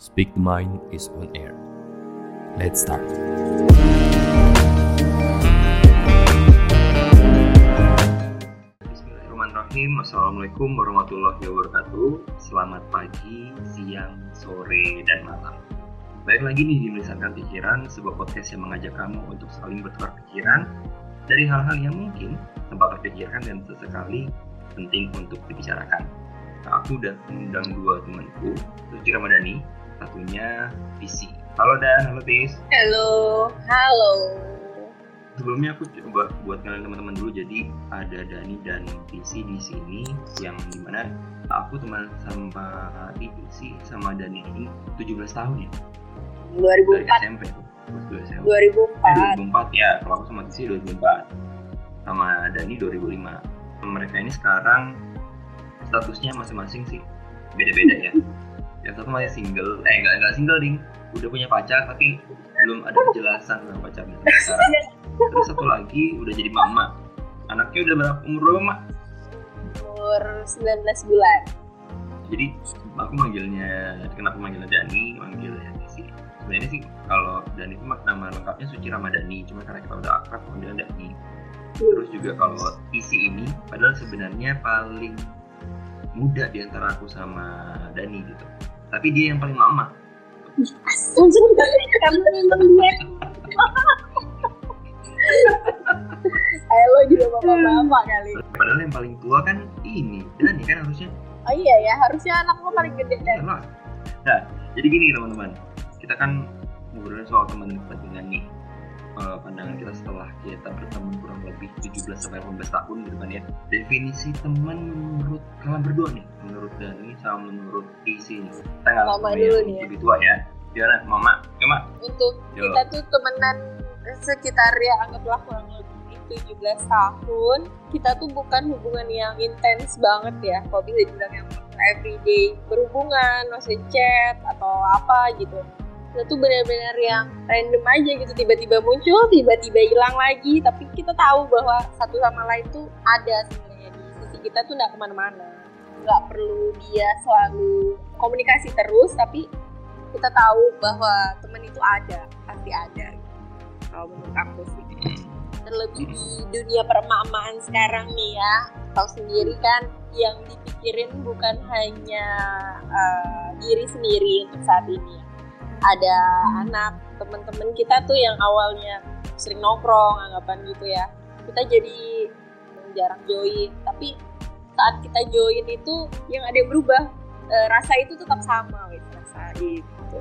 Speak the Mind is on air. Let's start. Bismillahirrahmanirrahim. Assalamualaikum warahmatullahi wabarakatuh. Selamat pagi, siang, sore, dan malam. Baik lagi nih di Melisankan Pikiran Sebuah podcast yang mengajak kamu untuk saling bertukar pikiran Dari hal-hal yang mungkin tempat terpikirkan dan sesekali penting untuk dibicarakan. Nah, Aku udah mengundang dua temanku Suci Ramadhani, satunya Visi Halo Dan, halo Tis. Halo, halo. sebelumnya aku coba buat kalian teman-teman dulu jadi ada Dani dan PC di sini yang di mana aku teman sama PC sama Dani ini 17 tahun ya? Dari 2004, SMP tuh Terus dua SMP. 2004. Eh, 2004 ya. Kalau aku sama PC 2004 sama Dani 2005 mereka ini sekarang statusnya masing-masing sih. Beda-beda ya yang satu masih single. Eh enggak enggak single ding. Udah punya pacar tapi belum ada kejelasan sama pacarnya. Sekarang terus satu lagi udah jadi mama. Anaknya udah berapa umur berapa mak? Umur 19 bulan. jadi aku manggilnya kenapa manggilnya Dani? Manggilnya sih. Sebenarnya sih kalau Dani itu mak- nama lengkapnya Suci Ramadhani. Cuma karena kita udah akrab manggilnya Dani. Terus juga kalau isi ini padahal sebenarnya paling muda di antara aku sama Dani gitu tapi dia yang paling mama Kamu memang dia. Halo juga bapak-bapak kali. padahal yang paling tua kan ini Dani kan harusnya Oh iya ya, harusnya anak lo paling gede dan. Nah, jadi gini teman-teman, kita kan ngobrolin soal teman kepentingan nih. Eh, pandangan kita setelah kita berteman kurang lebih 17 sampai 18 tahun gitu kan ya. Definisi teman menurut kalian berdua nih, menurut Dani sama menurut Isi nih. Kita nggak Mama langsung dulu nih ya. Lebih tua ya. Gimana, Mama? Gimana? untuk Yo. kita tuh temenan sekitar ya anggaplah kurang lebih 17 tahun kita tuh bukan hubungan yang intens banget ya kalau bisa dibilang yang everyday berhubungan masih chat atau apa gitu kita tuh benar-benar yang random aja gitu. Tiba-tiba muncul tiba-tiba hilang lagi. Tapi kita tahu bahwa satu sama lain tuh ada sebenarnya. Di sisi kita tuh nggak ke mana-mana. Nggak perlu dia selalu komunikasi terus tapi kita tahu bahwa teman itu ada. Pasti ada. Kalau menurut aku sih. Terlebih di dunia peremamaan sekarang nih ya. Tahu sendiri kan yang dipikirin bukan hanya eh, diri sendiri untuk saat ini ada anak teman-teman kita tuh yang awalnya sering nongkrong anggapan gitu ya. Kita jadi jarang join tapi saat kita join itu yang ada yang berubah. Eh, rasa itu tetap sama wes rasa itu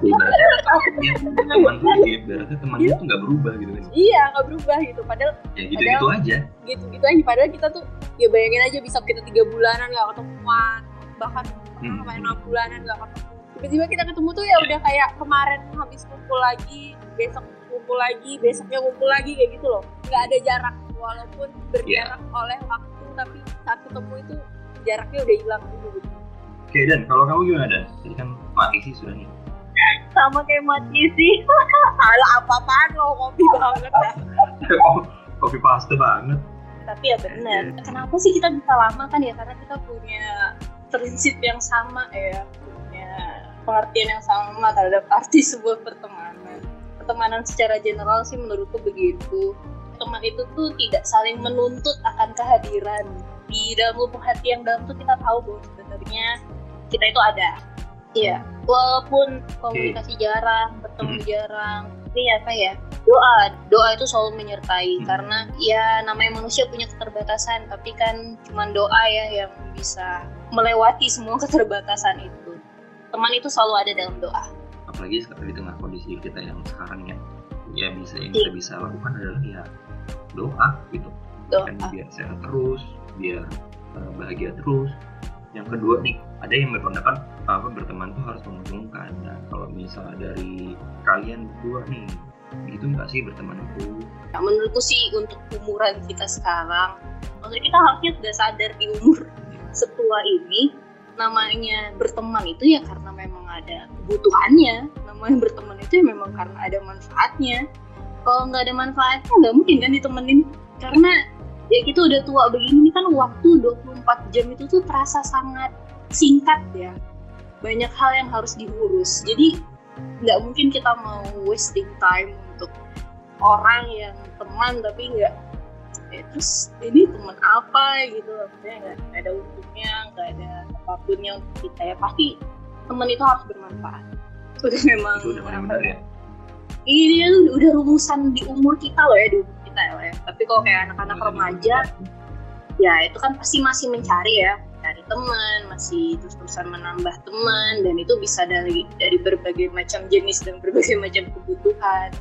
Ibaratnya teman tuh ibaratnya teman itu nggak berubah gitu kan. iya nggak berubah gitu. Padahal Ya gitu-gitu aja. gitu-gitu aja. Padahal kita tuh ya bayangin aja bisa kita tiga bulanan nggak ketemuan bahkan Hmm. sampai enam bulanan nggak ketemu tiba-tiba kita ketemu tuh ya udah kayak kemarin habis kumpul lagi besok kumpul lagi besoknya kumpul lagi kayak gitu loh. Nggak ada jarak walaupun berjarak oleh waktu tapi saat ketemu itu jaraknya udah hilang gitu. Oke Dan, kalau kamu gimana Dan? Tadi kan mati sih sudah nih. sama kayak mati sih Alah apa-apaan lo kopi banget. Ya Kopi paste banget. tapi ya benar kenapa sih kita bisa lama kan ya? Karena kita punya prinsip yang sama ya pengertian yang sama terhadap arti sebuah pertemanan. Pertemanan secara general sih menurutku begitu. Teman itu tuh tidak saling menuntut akan kehadiran. Di dalam lubuk hati yang dalam tuh kita tahu bahwa sebenarnya kita itu ada. Iya, walaupun komunikasi jarang, bertemu jarang, tapi apa ya doa, doa itu selalu menyertai. Hmm. karena ya namanya manusia punya keterbatasan, tapi kan cuma doa ya yang bisa melewati semua keterbatasan itu. Teman itu selalu ada dalam doa. apalagi sekarang di tengah kondisi kita yang sekarang ya. Ya bisa yang kita bisa lakukan adalah ya doa gitu. Doa. kan biar sehat terus biar uh, bahagia terus. Yang kedua nih ada yang berpendapat apa berteman tuh harus menguntungkan. Nah kalau misal dari kalian berdua nih gitu nggak sih berteman itu? Nah, menurutku sih untuk umuran kita sekarang, maksudnya kita harusnya sudah sadar di umur setua ini, namanya berteman itu ya karena memang ada kebutuhannya, namanya berteman itu ya memang karena ada manfaatnya. Kalau nggak ada manfaatnya nggak mungkin kan ditemenin, karena ya kita udah tua begini kan waktu 24 jam itu tuh terasa sangat singkat ya. Banyak hal yang harus diurus. Jadi nggak mungkin kita mau wasting time untuk orang yang teman tapi nggak eh, terus ini teman apa? Gitu. Maksudnya nggak ada untungnya nggak ada apapunnya untuk kita ya. Pasti teman itu harus bermanfaat. Udah memang itu udah benar-benar ya? ini udah rumusan di umur kita loh ya di umur kita ya tapi kalau kayak anak-anak remaja ya itu kan pasti masih mencari ya. Cari teman masih terus-terusan menambah teman dan itu bisa dari dari berbagai macam jenis dan berbagai macam kebutuhan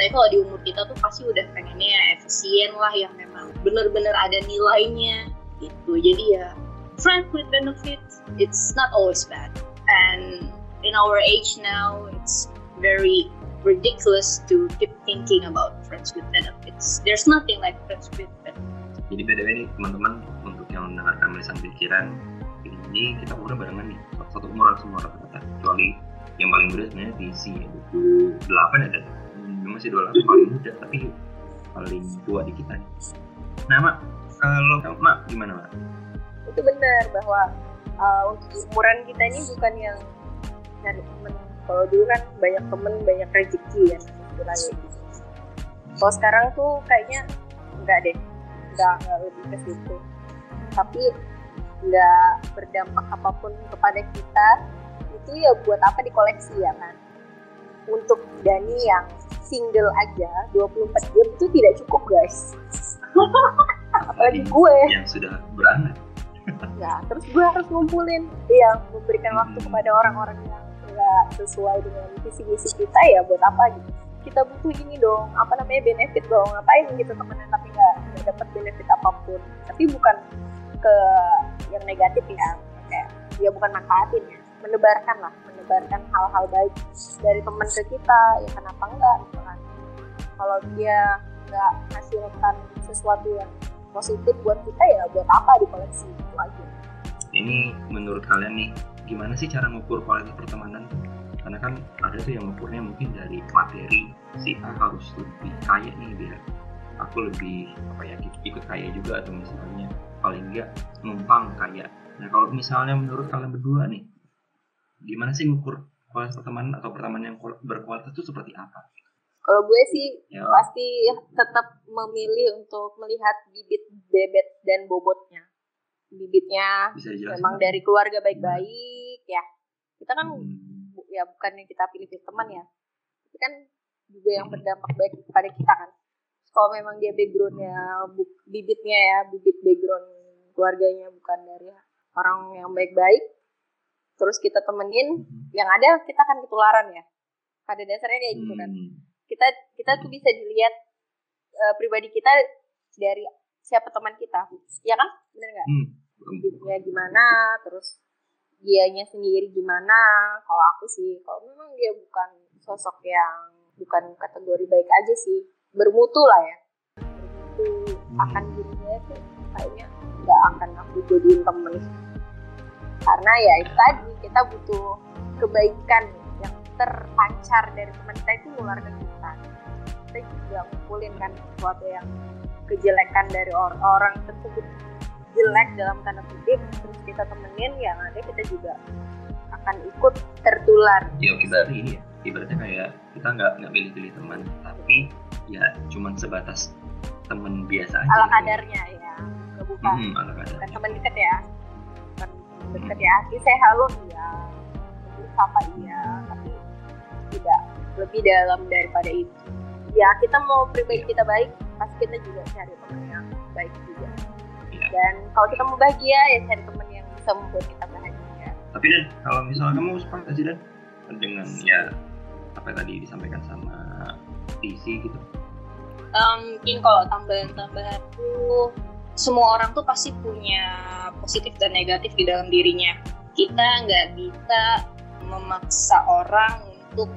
tapi kalau di umur kita tuh pasti udah pengennya efisien lah yang memang bener-bener ada nilainya gitu. Jadi ya friend with benefits it's not always bad. And in our age now it's very ridiculous to keep thinking about friends with benefits. There's nothing like friends with benefits. Jadi btw nih teman-teman untuk yang mendengarkan melisan pikiran ini kita umurnya barengan nih. Satu umuran semua rata-rata kecuali yang paling muda sebenarnya DC ya 28 ada masih 28 paling muda tapi paling tua di kita nih nah mak kalau mak gimana mak? itu benar bahwa uh, untuk umuran kita ini bukan yang cari temen. Kalau dulu kan banyak temen banyak rezeki ya istilahnya. Gitu kalau sekarang tuh kayaknya enggak deh nggak nggak lebih ke situ. Tapi nggak berdampak apa pun kepada kita itu ya buat apa dikoleksi ya kan untuk Dani yang single aja 24 jam itu tidak cukup guys. Apalagi gue. Yang sudah beranak. Ya terus gue harus ngumpulin yang memberikan waktu Hmm. kepada orang-orang yang nggak sesuai dengan visi misi kita ya buat apa gitu. Kita butuh ini dong apa namanya benefit dong ngapain gitu temenan tapi nggak nggak dapat benefit apa pun. Tapi bukan ke yang negatif ya kayak ya bukan manfaatin ya menebarkan lah menebarkan hal-hal baik dari teman ke kita ya kenapa enggak gitu kan. Kalau dia nggak hasilkan sesuatu yang positif buat kita ya buat apa di koleksi itu aja. Ini menurut kalian nih gimana sih cara mengukur kualitas pertemanan? Karena kan ada tuh yang mengukurnya mungkin dari materi si A harus lebih kaya nih biar aku lebih apa ya ikut kaya juga atau misalnya paling enggak numpang kaya. Nah kalau misalnya menurut kalian berdua nih gimana sih mengukur kualitas pertemanan atau pertemanan yang kual- berkualitas itu seperti apa? Kalau gue sih ya. pasti tetap memilih untuk melihat bibit bebet dan bobotnya. Bibitnya memang dari keluarga baik-baik ya. Kita kan Hmm, bu- ya bukannya kita pilih-pilih teman ya. Tapi kan juga yang Hmm. berdampak baik kepada kita kan. Kalau memang dia backgroundnya bibitnya ya bibit background keluarganya bukan dari orang yang baik-baik terus kita temenin hmm, yang ada kita kan ketularan ya. Pada dasarnya kayak gitu kan. Hmm, kita kita tuh bisa dilihat eh, pribadi kita dari siapa teman kita. Ya kan? Bener nggak? Hmm. hidupnya gimana terus dianya sendiri gimana? Kalau aku sih kalau memang dia bukan sosok yang bukan kategori baik aja sih. Bermutu lah ya. Bermutu akan dirinya tuh kayaknya nggak akan aku jadiin temen karena ya itu tadi kita butuh kebaikan yang terpancar dari teman kita itu nular ke kita kita juga ngumpulin kan sesuatu yang kejelekan dari or- orang tersebut. Jelek dalam tanda kutip terus kita temenin yang ada kita juga akan ikut tertular. Ya ibaratnya ini ya. Ibaratnya kayak kita nggak nggak pilih-pilih teman tapi ya cuman sebatas teman biasa aja ala gitu. kadarnya ya. Nggak bukan hmm, ala kadar bukan teman deket ya deket ya saya halo iya sapa iya tapi tidak lebih dalam daripada itu. Ya kita mau pribadi kita baik pasti kita juga cari teman yang baik juga. Iya. dan kalau kita mau bahagia ya cari teman yang bisa membuat kita bahagia. Tapi dan kalau misalnya kamu sepakat sih dan dengan ya apa yang tadi disampaikan sama PC gitu? Um, mungkin kalau tambahan-tambahan tuh semua orang tuh pasti punya positif dan negatif di dalam dirinya. Kita nggak bisa memaksa orang untuk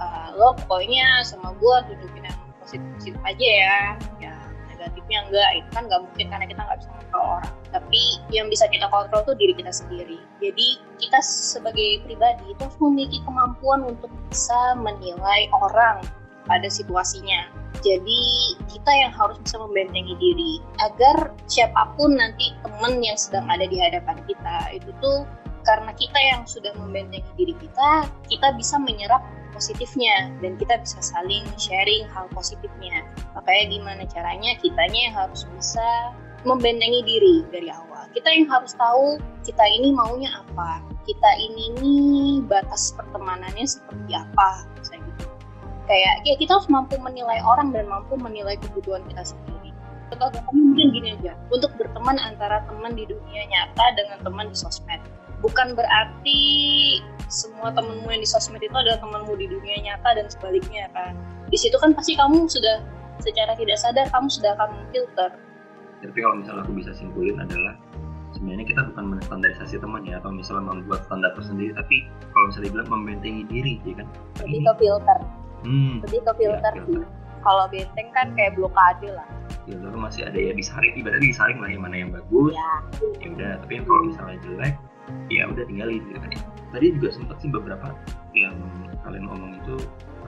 uh, lo pokoknya sama gue tunjukin yang positif-positif aja ya. Ya negatifnya enggak itu kan nggak mungkin karena kita nggak bisa mengontrol orang. Tapi yang bisa kita kontrol tuh diri kita sendiri. Jadi kita sebagai pribadi itu harus memiliki kemampuan untuk bisa menilai orang pada situasinya. Jadi kita yang harus bisa membentengi diri agar siapa pun nanti teman yang sedang ada di hadapan kita itu tuh karena kita yang sudah membentengi diri kita kita bisa menyerap positifnya dan kita bisa saling sharing hal positifnya makanya gimana caranya kitanya yang harus bisa membentengi diri dari awal kita yang harus tahu kita ini maunya apa kita ini nih batas pertemanannya seperti apa kayak ya kita harus mampu menilai orang dan mampu menilai kebutuhan kita sendiri. Contoh gampangnya mungkin gini aja untuk berteman antara teman di dunia nyata dengan teman di sosmed. Bukan berarti semua temenmu yang di sosmed itu adalah temanmu di dunia nyata dan sebaliknya kan. Di situ kan pasti kamu sudah secara tidak sadar kamu sudah akan memfilter tapi kalau misalnya aku bisa simpulin adalah sebenarnya kita bukan menstandarisasi teman ya atau misalnya membuat standar tersendiri tapi kalau misalnya dibilang membentengi diri ya kan? Lebih ke filter hmm, lebih ke filter ya, sih. Kalau benteng kan kayak blokade lah. Filter masih ada ya disaring ibaratnya disaring lah yang mana yang bagus. Ya ya udah tapi kalau misalnya jelek ya udah tinggalin gitu kan ya. Tadi juga sempat sih beberapa yang kalian ngomong itu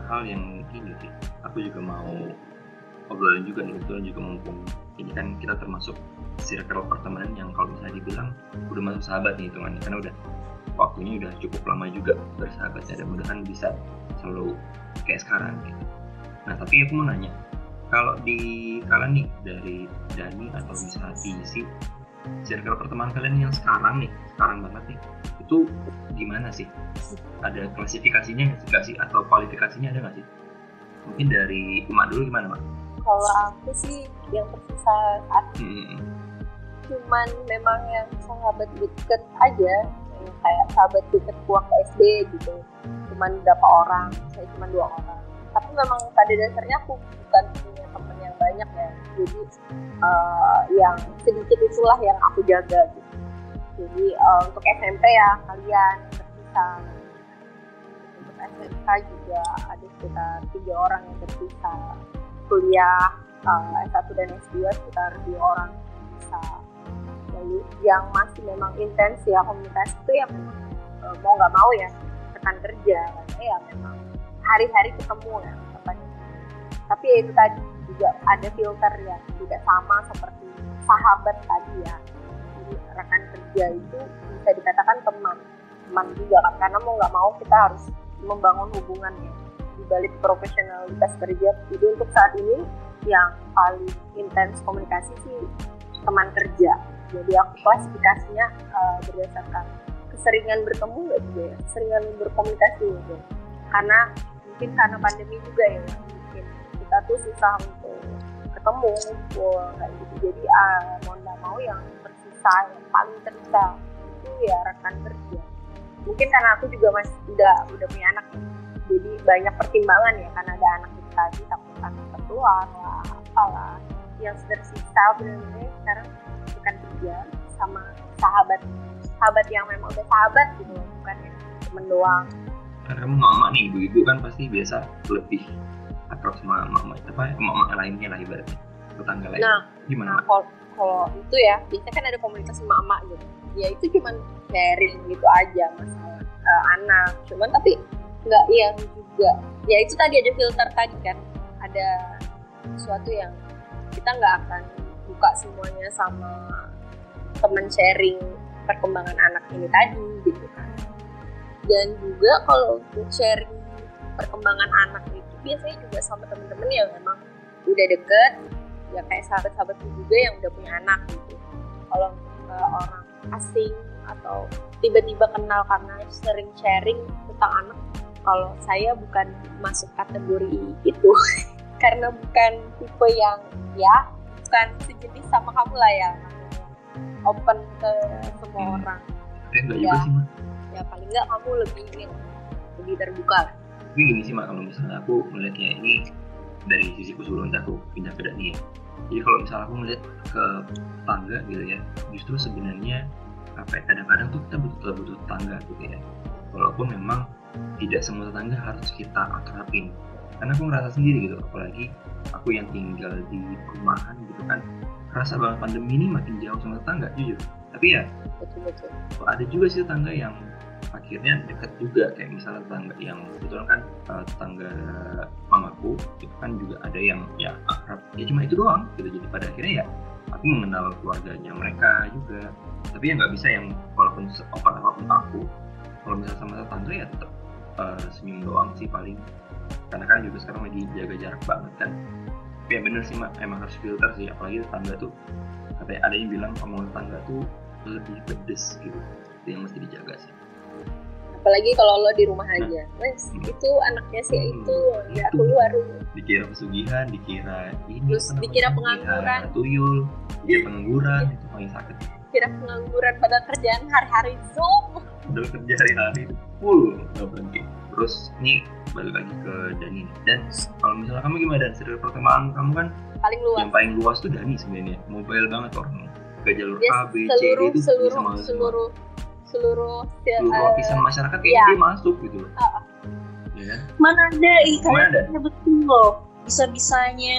hal yang ini sih. Aku juga mau obrolin juga nih kebetulan juga mumpung ini kan kita termasuk circle pertemanan yang kalau misalnya dibilang udah masuk sahabat nih hitungannya. Karena udah waktunya udah cukup lama juga bersahabat ya dan mudahan bisa selalu kayak sekarang gitu. Nah tapi aku mau nanya kalau di kalian nih dari Dani atau misalnya Tisi circle pertemanan kalian yang sekarang nih sekarang banget nih itu gimana sih ada klasifikasinya nggak sih atau kualifikasinya ada nggak sih mungkin dari emak dulu gimana mak? kalau aku sih yang tersisa saat Hmm. cuman memang yang sahabat deket aja yang kayak sahabat deket pulang ke SD gitu cuman berapa orang saya cuma dua orang. Tapi memang pada dasarnya aku bukan punya temen yang banyak ya. Jadi eh, yang sedikit itulah yang aku jaga gitu. Jadi eh, untuk SMP ya kalian tersisa untuk SMK juga ada sekitar tiga orang yang tersisa kuliah eh, S1 dan S2 sekitar dua orang bisa lalu yang masih memang intens ya komunitas itu yang mau nggak mau ya rekan kerja. Karena ya memang hari-hari ketemu ya katanya tapi ya itu tadi juga ada filter yang tidak sama seperti sahabat tadi ya. Jadi rekan kerja itu bisa dikatakan teman teman juga kan. Karena mau nggak mau kita harus membangun hubungan ya. Di balik profesionalitas kerja. Jadi untuk saat ini yang paling intens komunikasi sih teman kerja. Jadi aku klasifikasinya uh, berdasarkan keseringan bertemu nggak juga ya. Keseringan berkomunikasi gitu karena mungkin karena pandemi juga ya mungkin kita tuh susah untuk ketemu ngumpul kayak gitu. Jadi uh, mau nggak mau yang tersisa yang paling tersisa itu ya rekan kerja. Mungkin karena aku juga masih udah udah punya anak ya. jadi banyak pertimbangan ya karena ada anak itu tadi takut anak tertular lah apalah. Yang tersisa benar-benar sekarang rekan kerja sama sahabat sahabat yang memang udah sahabat gitu bukan yang temen doang. Karena kamu mama nih ibu-ibu kan pasti biasa lebih akrab sama mama apa mama lainnya lah ibaratnya tetangga lain. Nah gimana nah kalau kalau itu ya biasanya kan ada komunitas emak-emak gitu. Ya itu cuman sharing gitu aja masalah eh, anak. Cuman tapi nggak yang juga ya itu tadi ada filter tadi kan. Ada sesuatu yang kita nggak akan buka semuanya sama temen sharing perkembangan anak ini tadi gitu kan. Dan juga kalau untuk sharing perkembangan anak itu biasanya juga sama temen-temen yang memang udah deket ya kayak sahabat-sahabatku juga yang udah punya anak gitu. Kalau ke orang asing atau tiba-tiba kenal karena sering sharing tentang anak kalau saya bukan masuk kategori itu. Karena bukan tipe yang ya bukan sejenis sama kamu lah ya open ke semua Hmm. orang. Eh enggak Ya. juga sih mak ya paling nggak kamu lebih ini lebih terbuka lah. Tapi gini sih mak kalau misalnya aku melihatnya ini dari sisiku sebelum nanti aku pindah ke Dani ya. Jadi kalau misalnya aku melihat ke tetangga gitu ya justru sebenarnya apa ya, kadang-kadang tuh kita butuh butuh tetangga gitu ya. Walaupun memang tidak semua tetangga harus kita akrabin. Karena aku ngerasa sendiri gitu apalagi aku yang tinggal di perumahan gitu kan kerasa banget pandemi ini makin jauh sama tetangga jujur. Tapi ya betul betul. ada juga sih tetangga yang akhirnya dekat juga. Kayak misalnya tetangga yang kebetulan kan uh, tetangga mamaku itu kan juga ada yang ya akrab. Ya cuma itu doang gitu. Jadi pada akhirnya ya aku mengenal keluarganya mereka juga. Tapi ya nggak bisa yang walaupun open apa pun aku kalau misalnya sama tetangga ya tetap uh, senyum doang sih paling. Karena kan juga sekarang lagi jaga jarak banget kan ya bener sih mak. Emang harus filter sih. Apalagi tetangga tuh katanya ada yang bilang omongan tetangga tuh lebih pedes gitu. Itu yang mesti dijaga sih. Apalagi kalau lo di rumah aja. Wes Hmm. itu anaknya sih Hmm. itu nggak Itu. keluar. Dikira pesugihan dikira ini Terus dikira pengangguran. Dikira tuyul dikira pengangguran itu paling sakit. Kira pengangguran pada kerjaan hari-hari zoom. Udah kerja hari-hari full nggak berhenti terus nih balik lagi ke Dani dan kalau misalnya kamu gimana dan? Serial pertemanan kamu kan paling luas. yang paling luas tuh Dani sebenarnya. Mobile banget orang. Ke jalur dia A, B, C, D itu seluruh bisa masuk. seluruh seluruh seluruh eh, lapisan masyarakat kayak iya. dia masuk gitu loh. Ah, ya kan? Mana ada ada? betul loh. Bisa bisanya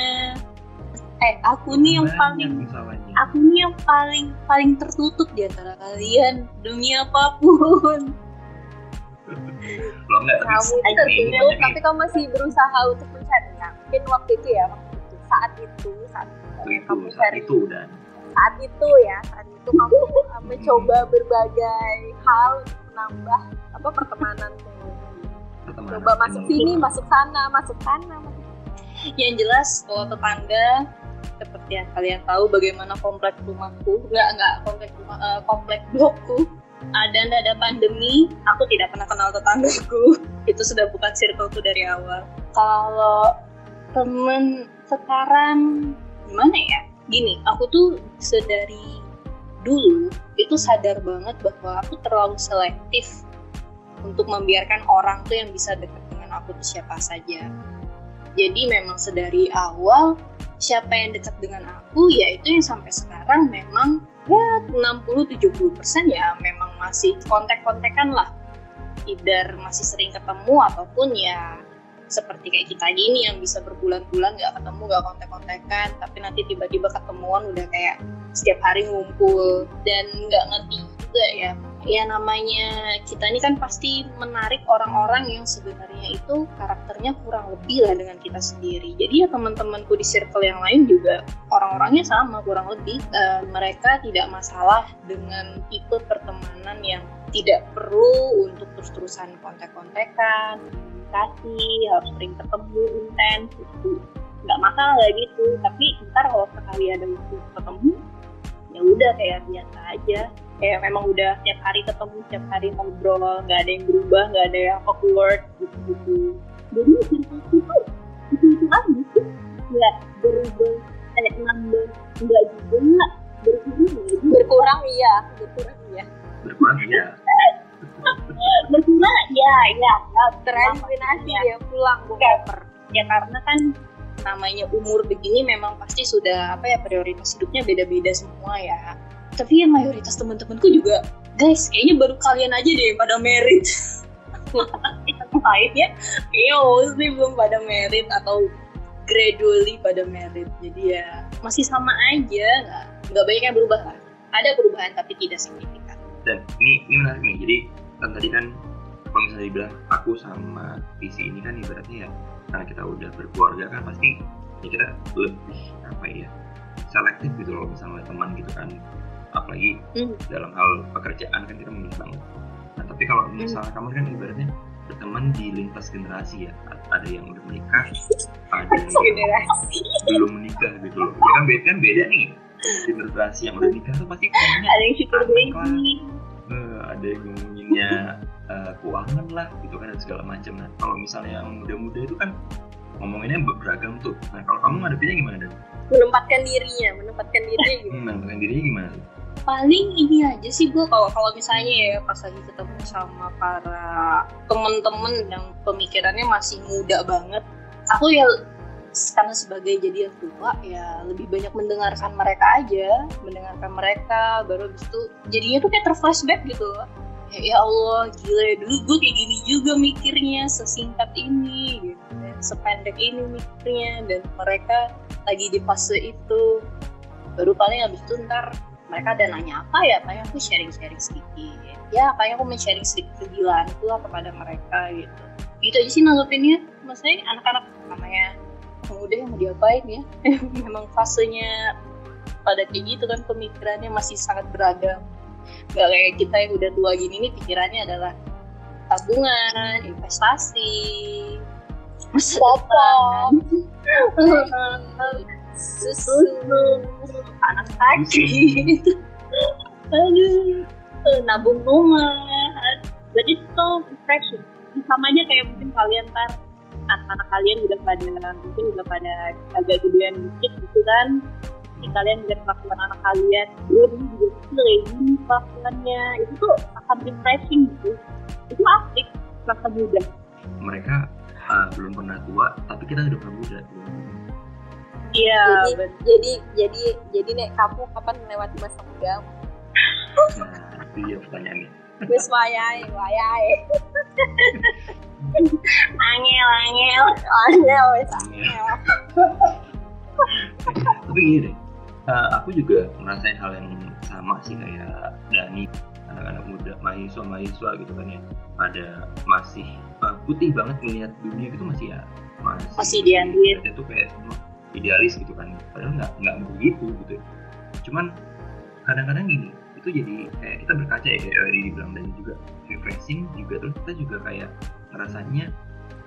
eh aku nih yang paling aku nih yang paling paling tertutup di antara kalian. Demi apa pun lo enggak tapi kamu itu ini tertutup banyak tapi kamu masih berusaha untuk mencari ya. Mungkin waktu itu ya waktu itu saat itu saat nih. itu kamu itu saat cari itu dan saat itu ya saat itu kamu uh, mencoba berbagai hal untuk menambah apa pertemanan. Pertemanan. Coba masuk yang sini masuk sana masuk sana masuk yang jelas kalau tetangga seperti yang kalian tahu bagaimana komplek rumahku nggak nggak komplek rumah eh, komplek blokku ada ada pandemi aku tidak pernah kenal tetanggaku. Itu sudah bukan circleku dari awal. Kalau temen sekarang gimana ya? Gini aku tuh sedari dulu itu sadar banget bahwa aku terlalu selektif untuk membiarkan orang tuh yang bisa dekat dengan aku tuh siapa saja. Jadi memang sedari awal siapa yang dekat dengan aku ya itu yang sampai sekarang memang ya 60-70% ya memang masih kontak-kontakan lah. Either masih sering ketemu ataupun ya seperti kayak kita gini yang bisa berbulan-bulan nggak ketemu nggak kontak-kontakan tapi nanti tiba-tiba ketemuan udah kayak setiap hari ngumpul dan nggak ngerti juga ya ya namanya kita ini kan pasti menarik orang-orang yang sebenarnya itu karakternya kurang lebih lah dengan kita sendiri. Jadi ya teman-temanku di circle yang lain juga orang-orangnya sama kurang lebih. Eh, mereka tidak masalah dengan tipe pertemanan yang tidak perlu untuk terus-terusan kontak-kontakan komunikasi harus sering ketemu intens itu nggak masalah gitu. Tapi ntar kalau sekali ada waktu ketemu ya udah kayak biasa aja kayak memang udah tiap hari ketemu tiap hari ngobrol nggak ada yang berubah nggak ada yang awkward gitu gitu jadi circle itu itu itu aja sih. Nggak berubah kayak nambah nggak juga nggak berkurang juga berkurang iya. Berkurang iya. Berkurang ya berkurang ya ya ya tereliminasi ya. dia pulang Oke. koper ya karena kan namanya umur begini memang pasti sudah apa ya prioritas hidupnya beda-beda semua ya tapi yang mayoritas teman-temanku juga guys kayaknya baru kalian aja deh pada merit. Yang lainnya kayaknya mostly belum pada merit atau gradually pada merit. Jadi ya masih sama aja nggak banyak yang berubah lah. Ada perubahan tapi tidak signifikan. Dan ini ini menarik nih jadi kan tadi kan kalau misalnya dibilang aku sama visi ini kan ibaratnya ya karena kita udah berkeluarga kan pasti ya kita lebih apa ya selektif gitu loh misalnya teman gitu kan apalagi Hmm. dalam hal pekerjaan kan kita memilih banget. Nah tapi kalau misalnya kamu kan ibaratnya berteman di lintas generasi ya ada yang udah menikah ada yang generasi. belum menikah gitu loh. Ya kan beda kan beda nih. Generasi yang udah nikah tuh pasti ngomongnya ada yang syukur baby. eh, ada yang ngomonginnya eh, keuangan lah gitu kan dan segala macam. Nah kalau misalnya yang muda-muda itu kan ngomonginnya beragam tuh. Nah kalau kamu ngadepinnya gimana dan? Menempatkan dirinya menempatkan dirinya gitu. hmm, menentukan dirinya gimana? Paling ini aja sih gue kalau kalau misalnya ya pas lagi ketemu sama para temen-temen yang pemikirannya masih muda banget aku ya karena sebagai jadi yang tua ya lebih banyak mendengarkan mereka aja mendengarkan mereka baru habis itu jadinya tuh kayak terflashback gitu ya, ya Allah gila ya dulu gue kayak gini juga mikirnya sesingkat ini gitu dan sependek ini mikirnya dan mereka lagi di fase itu. Baru paling habis itu ntar mereka ada nanya apa ya paling aku sharing-sharing sedikit. Ya paling aku men-sharing sedikit kegilaanku lah kepada mereka gitu. Gitu aja sih nanggepinnya maksudnya anak-anak namanya muda yang mau diapain ya. Memang fasenya pada kayak gitu kan pemikirannya masih sangat beragam. Gak kayak kita yang udah tua gini nih pikirannya adalah tabungan investasi masa depan Susu. anak sakit aduh. Nabung rumah. Jadi itu refreshing sama aja kayak mungkin kalian ntar anak-anak kalian udah pada mungkin udah pada agak gedean dikit gitu kan. Jadi kalian lihat kelakuan anak kalian. Gue dulu juga kecil kayak gini kelakuannya itu tuh akan refreshing gitu. Itu asik rasa muda. Mereka uh, belum pernah tua tapi kita udah pernah muda iya Jadi, jadi jadi jadi nek kamu kapan melewati masa muda? itu dia pertanyaannya Wis wayai, wayai. angel angel Angel wis. Iya. tapi gini deh uh, aku juga ngerasain hal yang sama sih kayak Dani anak-anak muda mahasiswa mahasiswa gitu kan ya ada masih uh, putih banget melihat dunia itu masih ya masih, Masih diambil. itu kayak semua idealis gitu kan. Padahal nggak nggak begitu gitu. Cuman kadang-kadang gini itu jadi kayak kita berkaca ya kayak tadi dibilang dan juga refreshing juga terus kita juga kayak ngerasanya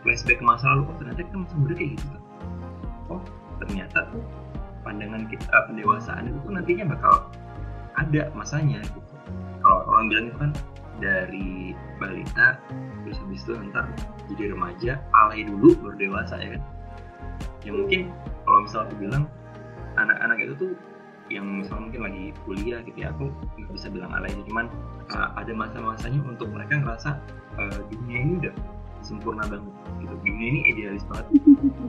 flashback ke masa lalu oh ternyata kita masa muda kayak gitu oh ternyata tuh pandangan kita eh, pendewasaan itu tuh nantinya bakal ada masanya gitu. Kalau orang bilang itu kan dari balita terus habis itu ntar jadi remaja alay dulu baru dewasa ya kan? Ya mungkin kalau misal aku bilang anak-anak itu tuh yang misalnya mungkin lagi kuliah gitu ya aku nggak bisa bilang alay cuman uh, ada masa-masanya untuk mereka ngerasa uh, dunia ini udah sempurna banget gitu. Dunia ini idealis banget.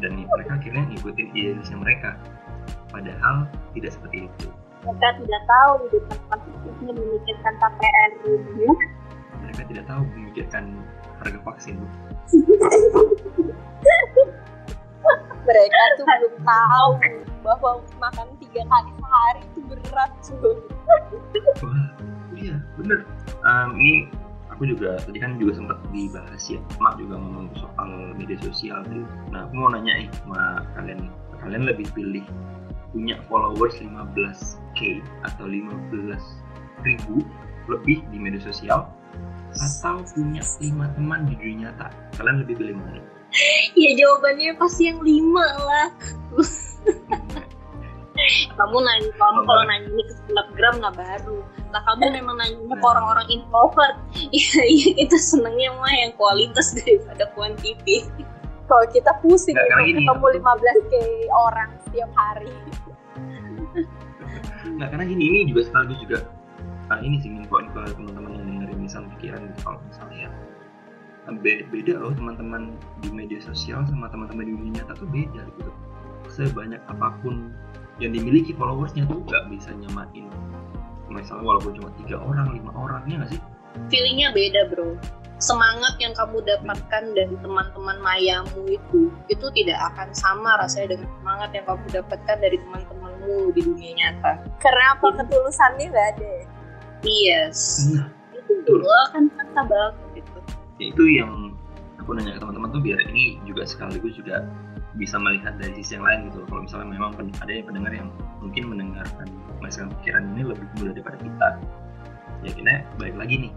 Dan mereka akhirnya ngikutin idealisnya mereka. Padahal tidak seperti itu. Mereka tidak tahu di depan konstitusinya memikirkan KPR mereka tidak tahu memikirkan harga vaksin Mereka tuh belum tahu bahwa makan tiga kali sehari itu berat cuy. Iya bener. Um, ini aku juga tadi kan juga sempat dibahas ya. Mak juga ngomong soal media sosial tadi. Nah, aku mau nanya nih sama kalian. Kalian lebih pilih punya followers 15k atau 15 ribu lebih di media sosial atau punya lima teman di dunia nyata? Kalian lebih pilih mana? ya jawabannya pasti yang lima lah. Kamu nanya kamu kalau nanya ini ke selebgram nggak baru. Lah kamu memang nanya ke orang-orang introvert. Iya iya kita senengnya mah yang kualitas daripada kuantiti Kalau kita pusing karena gini, ketemu 15k orang setiap hari. Nah, karena gini ini juga sekaligus juga ah, ini sih info-info teman-teman yang dengerin misal pikiran gitu kalau misalnya ya beda loh teman-teman di media sosial sama teman-teman di dunia nyata tuh beda gitu. Sebanyak apa pun yang dimiliki followersnya tuh nggak bisa nyamain. Misalnya walaupun cuma tiga orang lima orang ya nggak sih? Feelingnya beda bro. Semangat yang kamu dapatkan dari teman-teman mayamu itu itu tidak akan sama rasanya dengan semangat yang kamu dapatkan dari teman-temanmu di dunia nyata. Karena apa ketulusannya nggak ada. yes. Nah itu dulu akan terasa banget. ya itu yang aku nanya ke teman-teman tuh biar ini juga sekaligus juga bisa melihat dari sisi yang lain gitu. Kalau misalnya memang ada yang pendengar yang mungkin mendengarkan merasakan pikiran ini lebih mudah daripada kita ya kita balik lagi nih.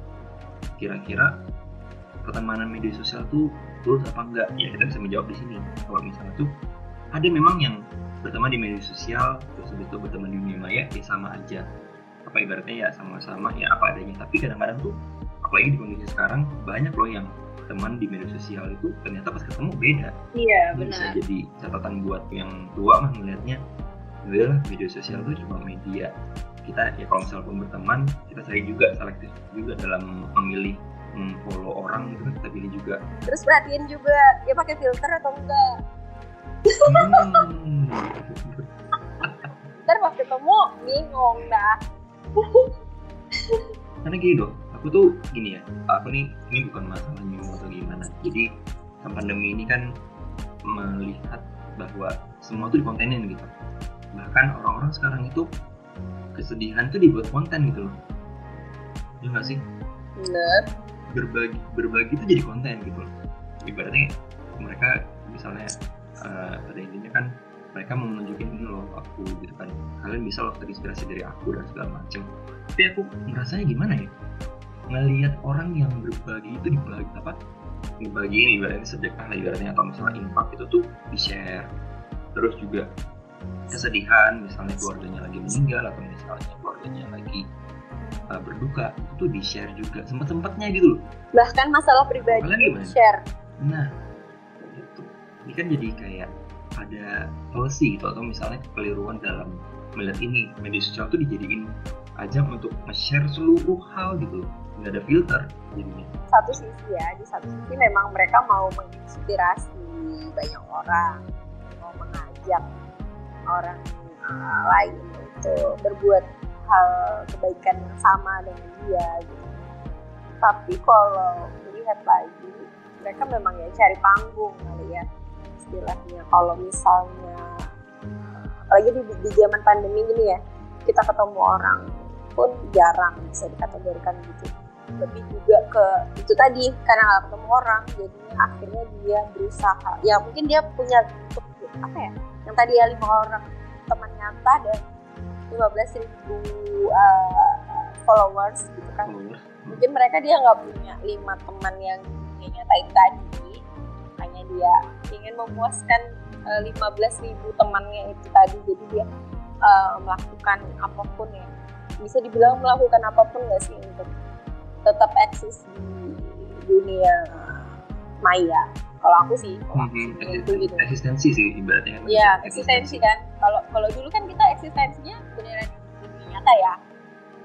Kira-kira pertemanan media sosial tuh tulus apa enggak? Ya kita bisa menjawab di sini. Kalau misalnya tuh ada memang yang berteman di media sosial terus habis itu berteman di dunia maya ya sama aja. Apa ibaratnya ya sama-sama ya apa adanya. Tapi kadang-kadang tuh apalagi di kondisi sekarang banyak loh yang teman di media sosial itu ternyata pas ketemu beda iya Ini bisa benar jadi catatan buat yang tua mah melihatnya udahlah media sosial itu cuma media kita ya kalau misalnya pun berteman kita cari juga selektif juga dalam memilih follow orang itu kan kita pilih juga Terus perhatiin juga dia pakai filter atau enggak. hmm, Ntar pas ketemu bingung dah. karena gini dong aku tuh gini ya aku nih ini bukan masalah new atau gimana. Jadi pandemi ini kan melihat bahwa semua tuh dikontenin gitu. Bahkan orang-orang sekarang itu kesedihan tuh dibuat konten gitu loh. Ya nggak sih? Bener. berbagi berbagi itu jadi konten gitu loh. Ibaratnya mereka misalnya pada intinya kan mereka mau nunjukin ini loh aku gitu kan. Kalian bisa loh terinspirasi dari aku dan segala macem tapi aku merasanya gimana ya ngelihat orang yang berbagi itu dibagi apa? Dibagi ini ibaratnya sedekah ibaratnya atau misalnya infak itu tuh di share terus juga kesedihan misalnya keluarganya lagi meninggal atau misalnya keluarganya lagi uh, berduka itu tuh di share juga sempat sempatnya gitu loh. Bahkan masalah pribadi di share nah itu ini kan jadi kayak ada policy gitu atau misalnya kekeliruan dalam melihat ini. Media sosial tuh dijadiin ajang untuk nge-share seluruh hal gitu loh nggak ada filter jadinya. Satu sisi ya di satu sisi memang mereka mau menginspirasi banyak orang mau mengajak orang uh, lain untuk berbuat hal kebaikan yang sama dengan dia gitu. Tapi kalau melihat lagi mereka memang ya cari panggung kali ya istilahnya. Kalau misalnya apalagi di, di zaman pandemi gini ya kita ketemu orang pun jarang bisa dikategorikan gitu lebih juga ke itu tadi karena nggak ketemu orang jadinya akhirnya dia berusaha. Ya mungkin dia punya apa ya yang tadi ya lima orang teman nyata dan 15 ribu uh, followers gitu kan. Mungkin mereka dia nggak punya lima teman yang dia nyatain tadi hanya dia ingin memuaskan uh, 15 ribu temannya itu tadi. Jadi dia uh, melakukan apa pun ya. Bisa dibilang melakukan apa pun nggak sih untuk tetap eksis di dunia maya kalau aku sih kalau aku sih, itu gitu eksistensi sih ibaratnya Iya, eksistensi kan. Kalau kalau dulu kan kita eksistensinya beneran dunia nyata ya.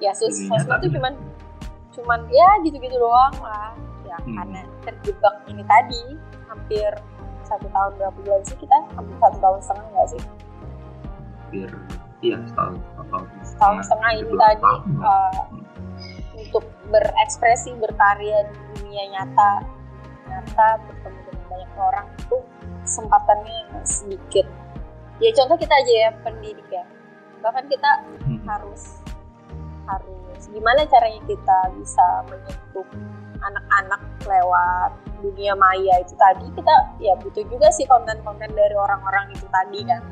Ya sos Dunia sosmed bener. cuman cuman ya gitu-gitu doang lah. Ya Hmm. karena terjebak ini tadi hampir satu tahun berapa bulan sih kita? Hampir satu tahun setengah nggak sih? hampir iya setahun setahun Setahun setengah ini tadi uh, berekspresi berkarya di dunia nyata nyata bertemu dengan banyak orang itu kesempatannya sedikit. Ya contoh kita aja ya pendidik ya. Bahkan kita Hmm. harus harus gimana caranya kita bisa menyentuh anak-anak lewat dunia maya itu tadi? Kita ya butuh juga sih konten-konten dari orang-orang itu tadi kan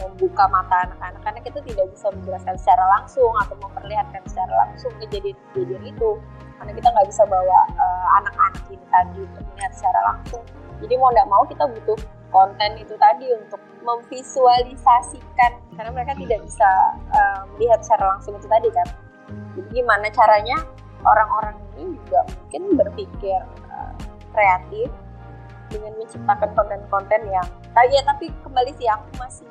membuka mata anak-anak. Karena kita tidak bisa menjelaskan secara langsung atau memperlihatkan secara langsung kejadian-kejadian itu. Karena kita nggak bisa bawa eh, anak-anak ini tadi untuk melihat secara langsung. Jadi mau nggak mau kita butuh konten itu tadi untuk memvisualisasikan. Karena mereka tidak bisa eh, melihat secara langsung itu tadi kan. Jadi gimana caranya orang-orang ini juga mungkin berpikir eh, kreatif dengan menciptakan konten-konten yang ah, ya tapi kembali sih aku masih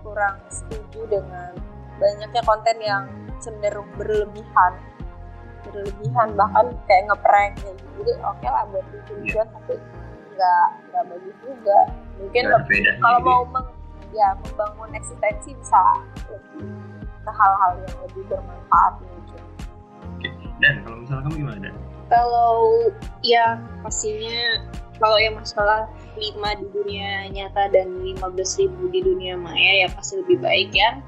kurang setuju dengan banyaknya konten yang cenderung berlebihan. Berlebihan bahkan kayak ngeprank kayak gitu. Jadi oke lah buat lucu-lucuan tapi nggak nggak bagus juga. Mungkin kalau gitu mau meng, ya membangun eksistensi bisa lebih ke hal-hal yang lebih bermanfaat mungkin dan kalau misalnya kamu gimana dan? Kalau ya pastinya kalau yang masalah 5 di dunia nyata dan 15 ribu di dunia maya ya pasti lebih baik yang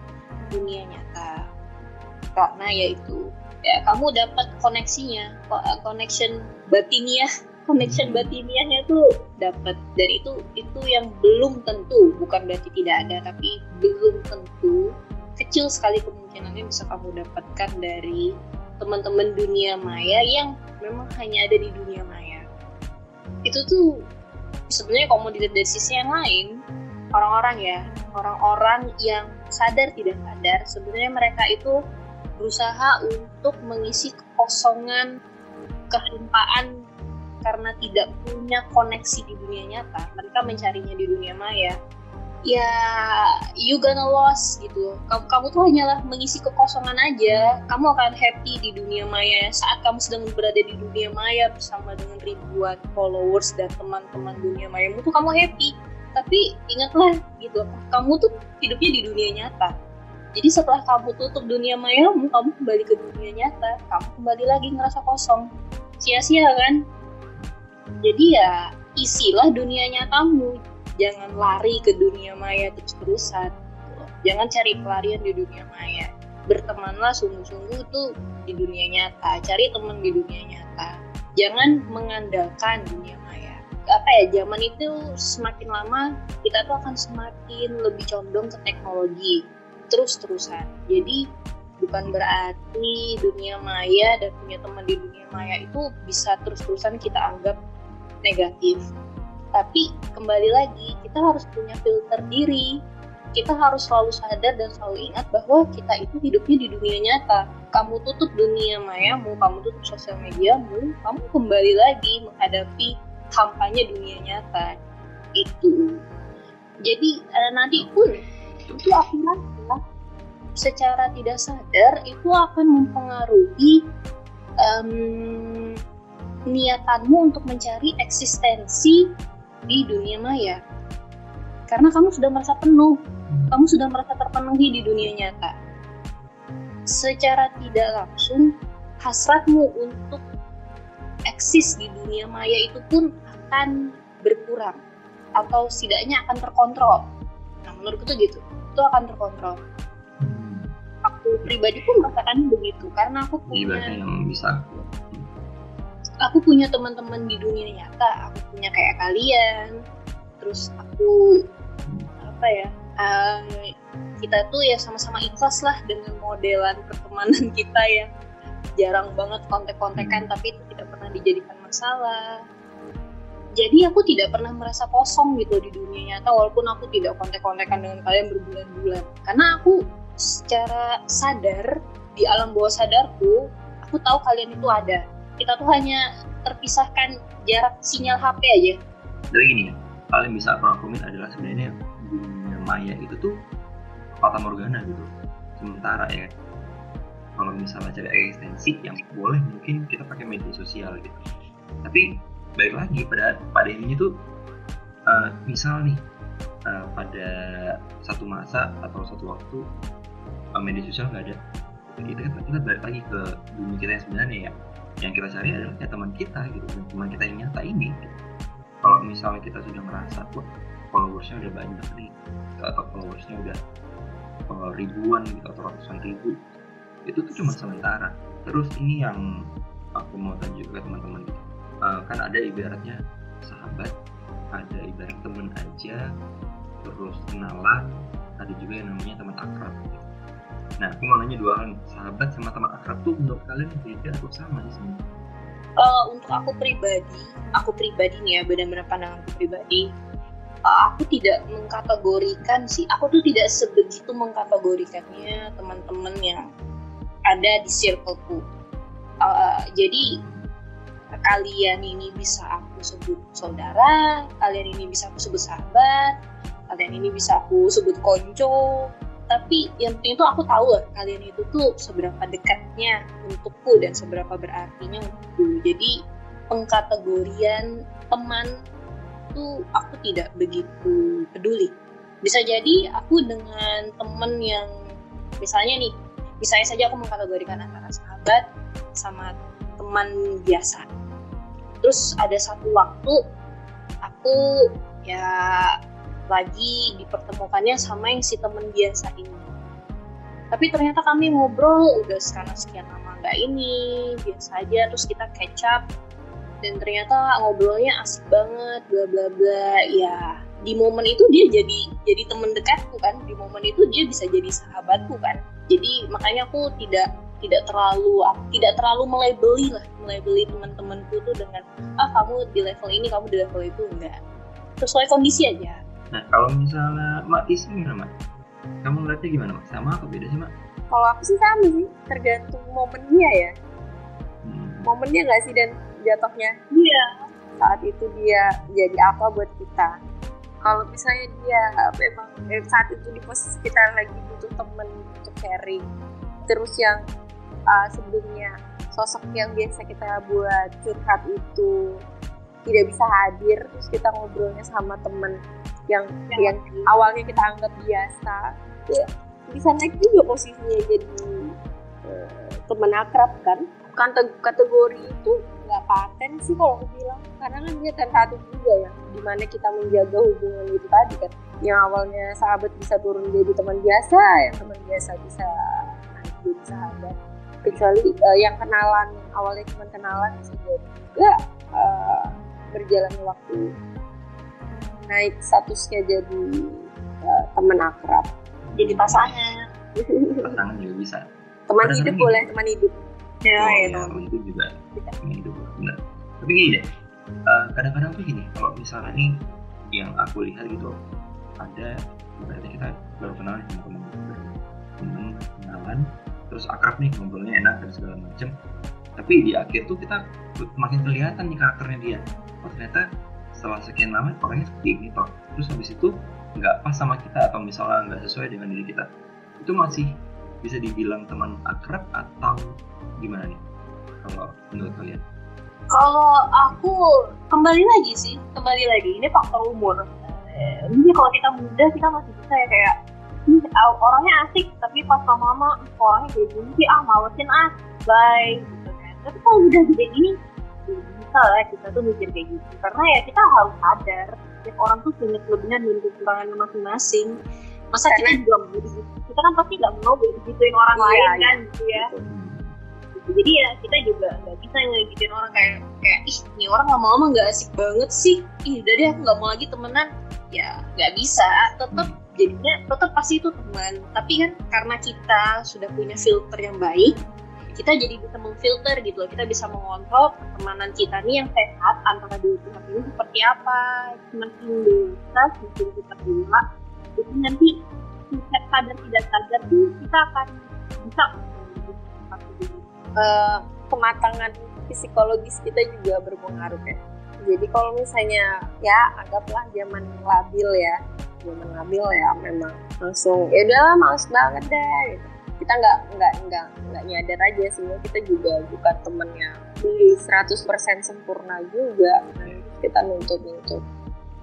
dunia nyata. Karena yaitu ya kamu dapat koneksinya. Ko- connection batiniah connection batiniahnya tuh dapat. Dan itu itu yang belum tentu bukan berarti tidak ada tapi belum tentu kecil sekali kemungkinannya bisa kamu dapatkan dari teman-teman dunia maya yang memang hanya ada di dunia maya itu tuh sebenarnya kalau mau dilihat dari sisi yang lain. Orang-orang ya orang-orang yang sadar tidak sadar sebenarnya mereka itu berusaha untuk mengisi kekosongan kehampaan karena tidak punya koneksi di dunia nyata. Mereka mencarinya di dunia maya ya you gonna lost gitu. Kamu, kamu tuh hanyalah mengisi kekosongan aja. Kamu akan happy di dunia maya. Saat kamu sedang berada di dunia maya bersama dengan ribuan followers dan teman-teman dunia maya tuh kamu happy. Tapi ingatlah gitu kamu tuh hidupnya di dunia nyata. Jadi setelah kamu tutup dunia mayamu kamu kembali ke dunia nyata. Kamu kembali lagi ngerasa kosong. Sia-sia kan? Jadi ya isilah dunia nyatamu jangan lari ke dunia maya terus-terusan. Jangan cari pelarian di dunia maya. Bertemanlah sungguh-sungguh tuh di dunia nyata. Cari teman di dunia nyata. Jangan mengandalkan dunia maya. Apa ya zaman itu semakin lama kita tuh akan semakin lebih condong ke teknologi terus terusan jadi bukan berarti dunia maya dan punya teman di dunia maya itu bisa terus terusan kita anggap negatif tapi kembali lagi kita harus punya filter diri kita harus selalu sadar dan selalu ingat bahwa kita itu hidupnya di dunia nyata. Kamu tutup dunia mayamu, kamu tutup sosial mediamu, kamu kembali lagi menghadapi kampanye dunia nyata. Itu. Jadi uh, nanti pun itu rasa secara tidak sadar itu akan mempengaruhi um, niatanmu untuk mencari eksistensi di dunia maya. Karena kamu sudah merasa penuh. Kamu sudah merasa terpenuhi di dunia nyata. Secara tidak langsung, hasratmu untuk eksis di dunia maya itu pun akan berkurang. Atau setidaknya akan terkontrol. Nah, menurutku tuh gitu, itu akan terkontrol. Aku pribadi pun merasakan begitu. Karena aku punya yang bisa. aku punya teman-teman di dunia nyata, aku punya kayak kalian, terus aku apa ya uh, kita tuh ya sama-sama ikhlas lah dengan modelan pertemanan kita yang jarang banget kontek-kontekan tapi itu tidak pernah dijadikan masalah. Jadi aku tidak pernah merasa kosong gitu di dunia nyata walaupun aku tidak kontek-kontekan dengan kalian berbulan-bulan. Karena aku secara sadar di alam bawah sadarku aku tahu kalian itu ada kita tuh hanya terpisahkan jarak sinyal HP aja. Jadi gini ya paling bisa aku adalah sebenarnya maya itu tuh fata morgana gitu. Sementara ya kalau misalnya cari eksistensi yang boleh mungkin kita pakai media sosial gitu. Tapi baik lagi pada pada ini tuh uh, misal nih uh, pada satu masa atau satu waktu uh, media sosial nggak ada. Kita kita balik lagi ke dunia kita yang sebenarnya ya yang kita cari adalah ya teman kita gitu teman kita yang nyata ini gitu. kalau misalnya kita sudah merasa wah followersnya udah banyak nih atau followersnya udah uh, ribuan gitu atau ratusan ribu itu tuh cuma sementara terus ini yang aku mau tanya juga teman-teman gitu uh, kan ada ibaratnya sahabat ada ibarat teman aja terus kenalan ada juga yang namanya teman akrab gitu. Nah aku mau nanya dua hal sahabat sama teman akrab tuh menurut kalian beda atau sama sih sebenarnya? Uh, untuk aku pribadi aku pribadi nih ya benar-benar pandanganku pribadi aku tidak mengkategorikan sih. Aku tuh tidak sebegitu mengkategorikannya teman-teman yang ada di circleku. Uh, jadi kalian ini bisa aku sebut saudara kalian ini bisa aku sebut sahabat kalian ini bisa aku sebut konco tapi yang penting itu aku tahu lah kalian itu tuh seberapa dekatnya untukku dan seberapa berartinya untukku jadi pengkategorian teman itu aku tidak begitu peduli. Bisa jadi aku dengan temen yang misalnya nih, misalnya saja aku mengkategorikan antara sahabat sama teman biasa. Terus ada satu waktu aku ya lagi dipertemukannya sama yang si teman biasa ini. Tapi ternyata kami ngobrol udah sekarang sekian lama nggak ini, biasa aja. Terus kita catch up dan ternyata ngobrolnya asik banget bla bla bla. Ya di momen itu dia jadi jadi temen dekatku kan. Di momen itu dia bisa jadi sahabatku kan. Jadi makanya aku tidak tidak terlalu tidak terlalu melabeli lah melabeli teman-temanku tuh dengan ah kamu di level ini kamu di level itu. Enggak. Sesuai kondisi aja nah kalau misalnya mak isi gimana mak? Kamu ngeliatnya gimana mak? Sama atau beda sih mak? Kalau aku sih sama sih tergantung momennya ya. Hmm. momennya nggak sih dan? Jatuhnya? Iya. Saat itu dia jadi apa buat kita. Kalau misalnya dia memang eh, saat itu di posisi kita lagi butuh temen untuk sharing terus yang uh, sebelumnya sosok yang biasa kita buat curhat itu tidak bisa hadir terus kita ngobrolnya sama temen yang yang, awalnya kita anggap biasa. Ya bisa naik juga posisinya jadi uh, teman akrab kan? Kategori itu nggak paten sih kalau aku bilang. Karena kan dia tentatif juga ya di mana kita menjaga hubungan itu tadi kan. Yang awalnya sahabat bisa turun jadi teman biasa yang teman biasa bisa jadi sahabat. Kecuali uh, yang kenalan awalnya cuma kenalan bisa jadi juga uh, berjalannya waktu naik statusnya jadi uh, teman akrab. Jadi pasangan. Pasangan juga bisa. Teman Kadang-kadang hidup boleh teman hidup. Ya, oh, ya, ya, teman hidup juga. Teman hidup benar. Tapi gini deh eh, kadang-kadang tuh gini kalau misalnya nih yang aku lihat gitu ada berarti kita baru kenal sama teman. Teman kenalan terus akrab nih ngobrolnya enak dan segala macem. Tapi di akhir tuh kita makin kelihatan nih karakternya dia. Oh ternyata setelah sekian lama orangnya seperti ini toh terus habis itu nggak pas sama kita atau misalnya nggak sesuai dengan diri kita itu masih bisa dibilang teman akrab atau gimana nih kalau menurut kalian? Kalau aku kembali lagi sih kembali lagi. Ini faktor umur. Eh, ini kalau kita muda kita masih bisa ya kayak "Ih, ah, orangnya asik tapi pas "Ih, kok orangnya kayak gini sih ah malesin ah bye gitu kan. Tapi kalau udah gede gini ya bisa lah kita tuh mikir kayak gitu. Karena ya kita harus sadar setiap orang tuh punya kelebihan dan kekurangannya masing-masing. Masa kita Karena- juga mau begitu kita kan pasti nggak mau begituin orang Iya, lain iya. kan? Gitu ya jadi ya kita juga nggak bisa ngegituin orang kayak kayak ih ini orang lama-lama nggak asik banget sih. Ih udah deh aku nggak mau lagi temenan. Ya nggak bisa. Tetap jadinya tetap pasti itu teman. Tapi kan karena kita sudah punya filter yang baik kita jadi bisa memfilter gitu loh kita bisa mengontrol pertemanan kita nih yang sehat antara dua pihak ini seperti apa semakin dewasa semakin kita tua jadi nanti sadar tidak sadar tuh kita akan bisa Eh, kematangan psikologis kita juga berpengaruh ya. Jadi kalau misalnya ya anggaplah zaman labil ya, zaman labil ya memang langsung ya udahlah males banget deh. Gitu. Kita nggak nggak nggak nggak nyadar aja sih. Kita juga bukan temen yang 100% sempurna juga. Kita nuntut nuntut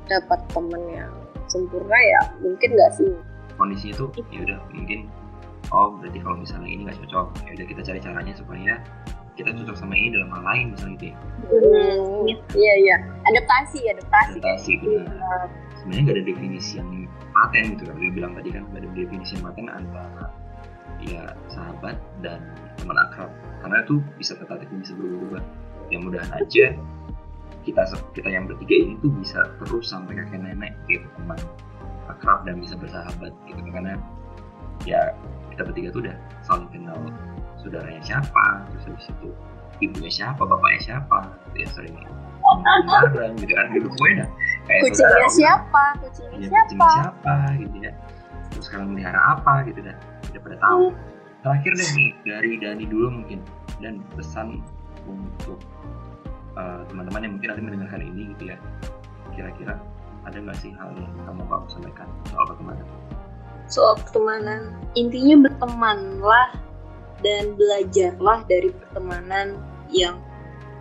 dapat temen yang sempurna ya mungkin nggak sih. kondisinya tuh ya udah mungkin. Oh berarti kalau misalnya ini nggak cocok ya udah kita cari caranya supaya kita cocok sama ini dalam hal lain misalnya gitu ya. Hmm, iya iya. Adaptasi adaptasi. adaptasi benar. Sebenarnya nggak ada definisi yang paten gitu. Kan dia bilang tadi kan nggak ada definisi yang paten antara ya sahabat dan teman akrab. Karena itu bisa tetapi bisa berubah ya mudahan aja kita kita yang bertiga ini tuh bisa terus sampai kakek nenek gitu teman akrab dan bisa bersahabat gitu. Karena ya kita bertiga tuh udah saling kenal saudaranya siapa terus habis itu ibunya siapa bapaknya siapa gitu ya sering bareng gitu kan gitu. Pokoknya dah kayak Kucingnya saudara, siapa? Kucingnya ya, siapa? kucing siapa gitu ya. Terus kalian melihara apa gitu dah udah pada tahu. Terakhir deh nih dari Dani dulu mungkin dan pesan untuk uh, teman-teman yang mungkin ada mendengarkan ini gitu ya. Kira-kira ada nggak sih hal yang kamu mau sampaikan soal pertemanan? Soal pertemanan intinya bertemanlah dan belajarlah dari pertemanan yang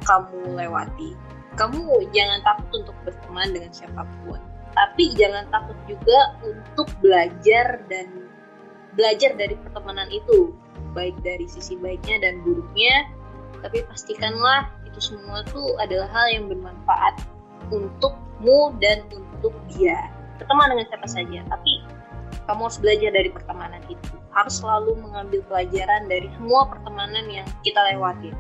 kamu lewati. Kamu jangan takut untuk berteman dengan siapa pun tapi jangan takut juga untuk belajar dan belajar dari pertemanan itu baik dari sisi baiknya dan buruknya tapi pastikanlah itu semua tuh adalah hal yang bermanfaat untukmu dan untuk dia berteman dengan siapa saja tapi kamu harus belajar dari pertemanan itu harus selalu mengambil pelajaran dari semua pertemanan yang kita lewati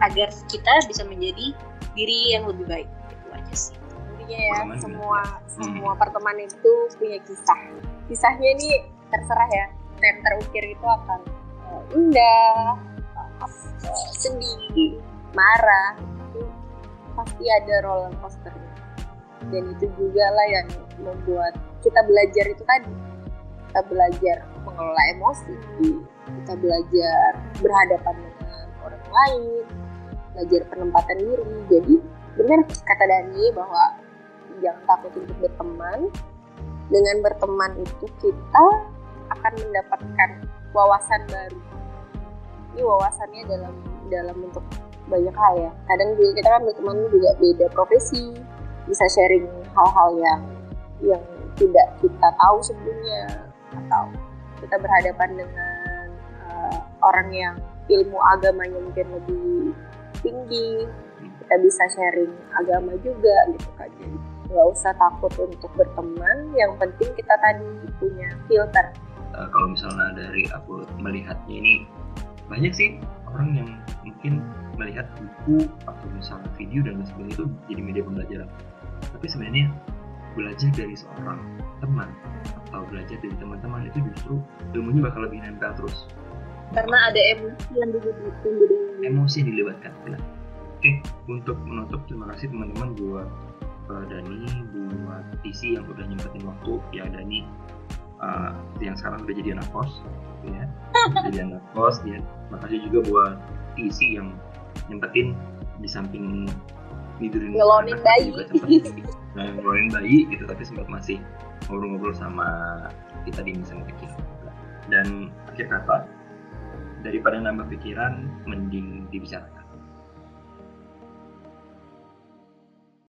agar kita bisa menjadi diri yang lebih baik itu aja sih Intinya ya Pertemanan semua Hmm. semua pertemanan itu punya kisah. Kisahnya ini terserah ya. Yang terukir itu akan eh, indah, eh, sedih, marah. Itu pasti ada roller coasternya. Dan itu juga lah yang membuat kita belajar itu tadi. Kita belajar mengelola emosi, kita belajar berhadapan dengan orang lain, belajar penempatan diri. Jadi benar kata Dani bahwa jangan takut untuk berteman. Dengan berteman itu kita akan mendapatkan wawasan baru. Ini wawasannya dalam dalam bentuk banyak hal ya. Kadang juga kita kan berteman juga beda profesi, bisa sharing hal-hal yang yang tidak kita tahu sebelumnya atau kita berhadapan dengan uh, orang yang ilmu agamanya mungkin lebih tinggi kita bisa sharing agama juga gitu kan nggak usah takut untuk berteman yang penting kita tadi punya filter Uh, kalau misalnya dari aku melihatnya ini banyak sih orang yang mungkin melihat buku atau misalnya video dan lain sebagainya itu jadi media pembelajaran. Tapi sebenarnya belajar dari seorang teman atau belajar dari teman-teman itu justru ilmunya bakal lebih nempel terus. Karena ada emosi yang dilibatkan emosi yang dilibatkan benar. Oke untuk menutup terima kasih teman-teman buat uh, Dani buat Tisi yang udah nyempetin waktu. Ya Dani uh, yang sekarang udah jadi anak kos ya. Jadi anak kos ya. Makasih juga buat Tisi yang nyempetin di samping tidurin Ngelonin bayi. juga nah, ngelonin bayi gitu tapi sempat masih ngobrol-ngobrol sama kita di misalnya kecil. Dan akhir kata daripada nambah pikiran mending dibicarakan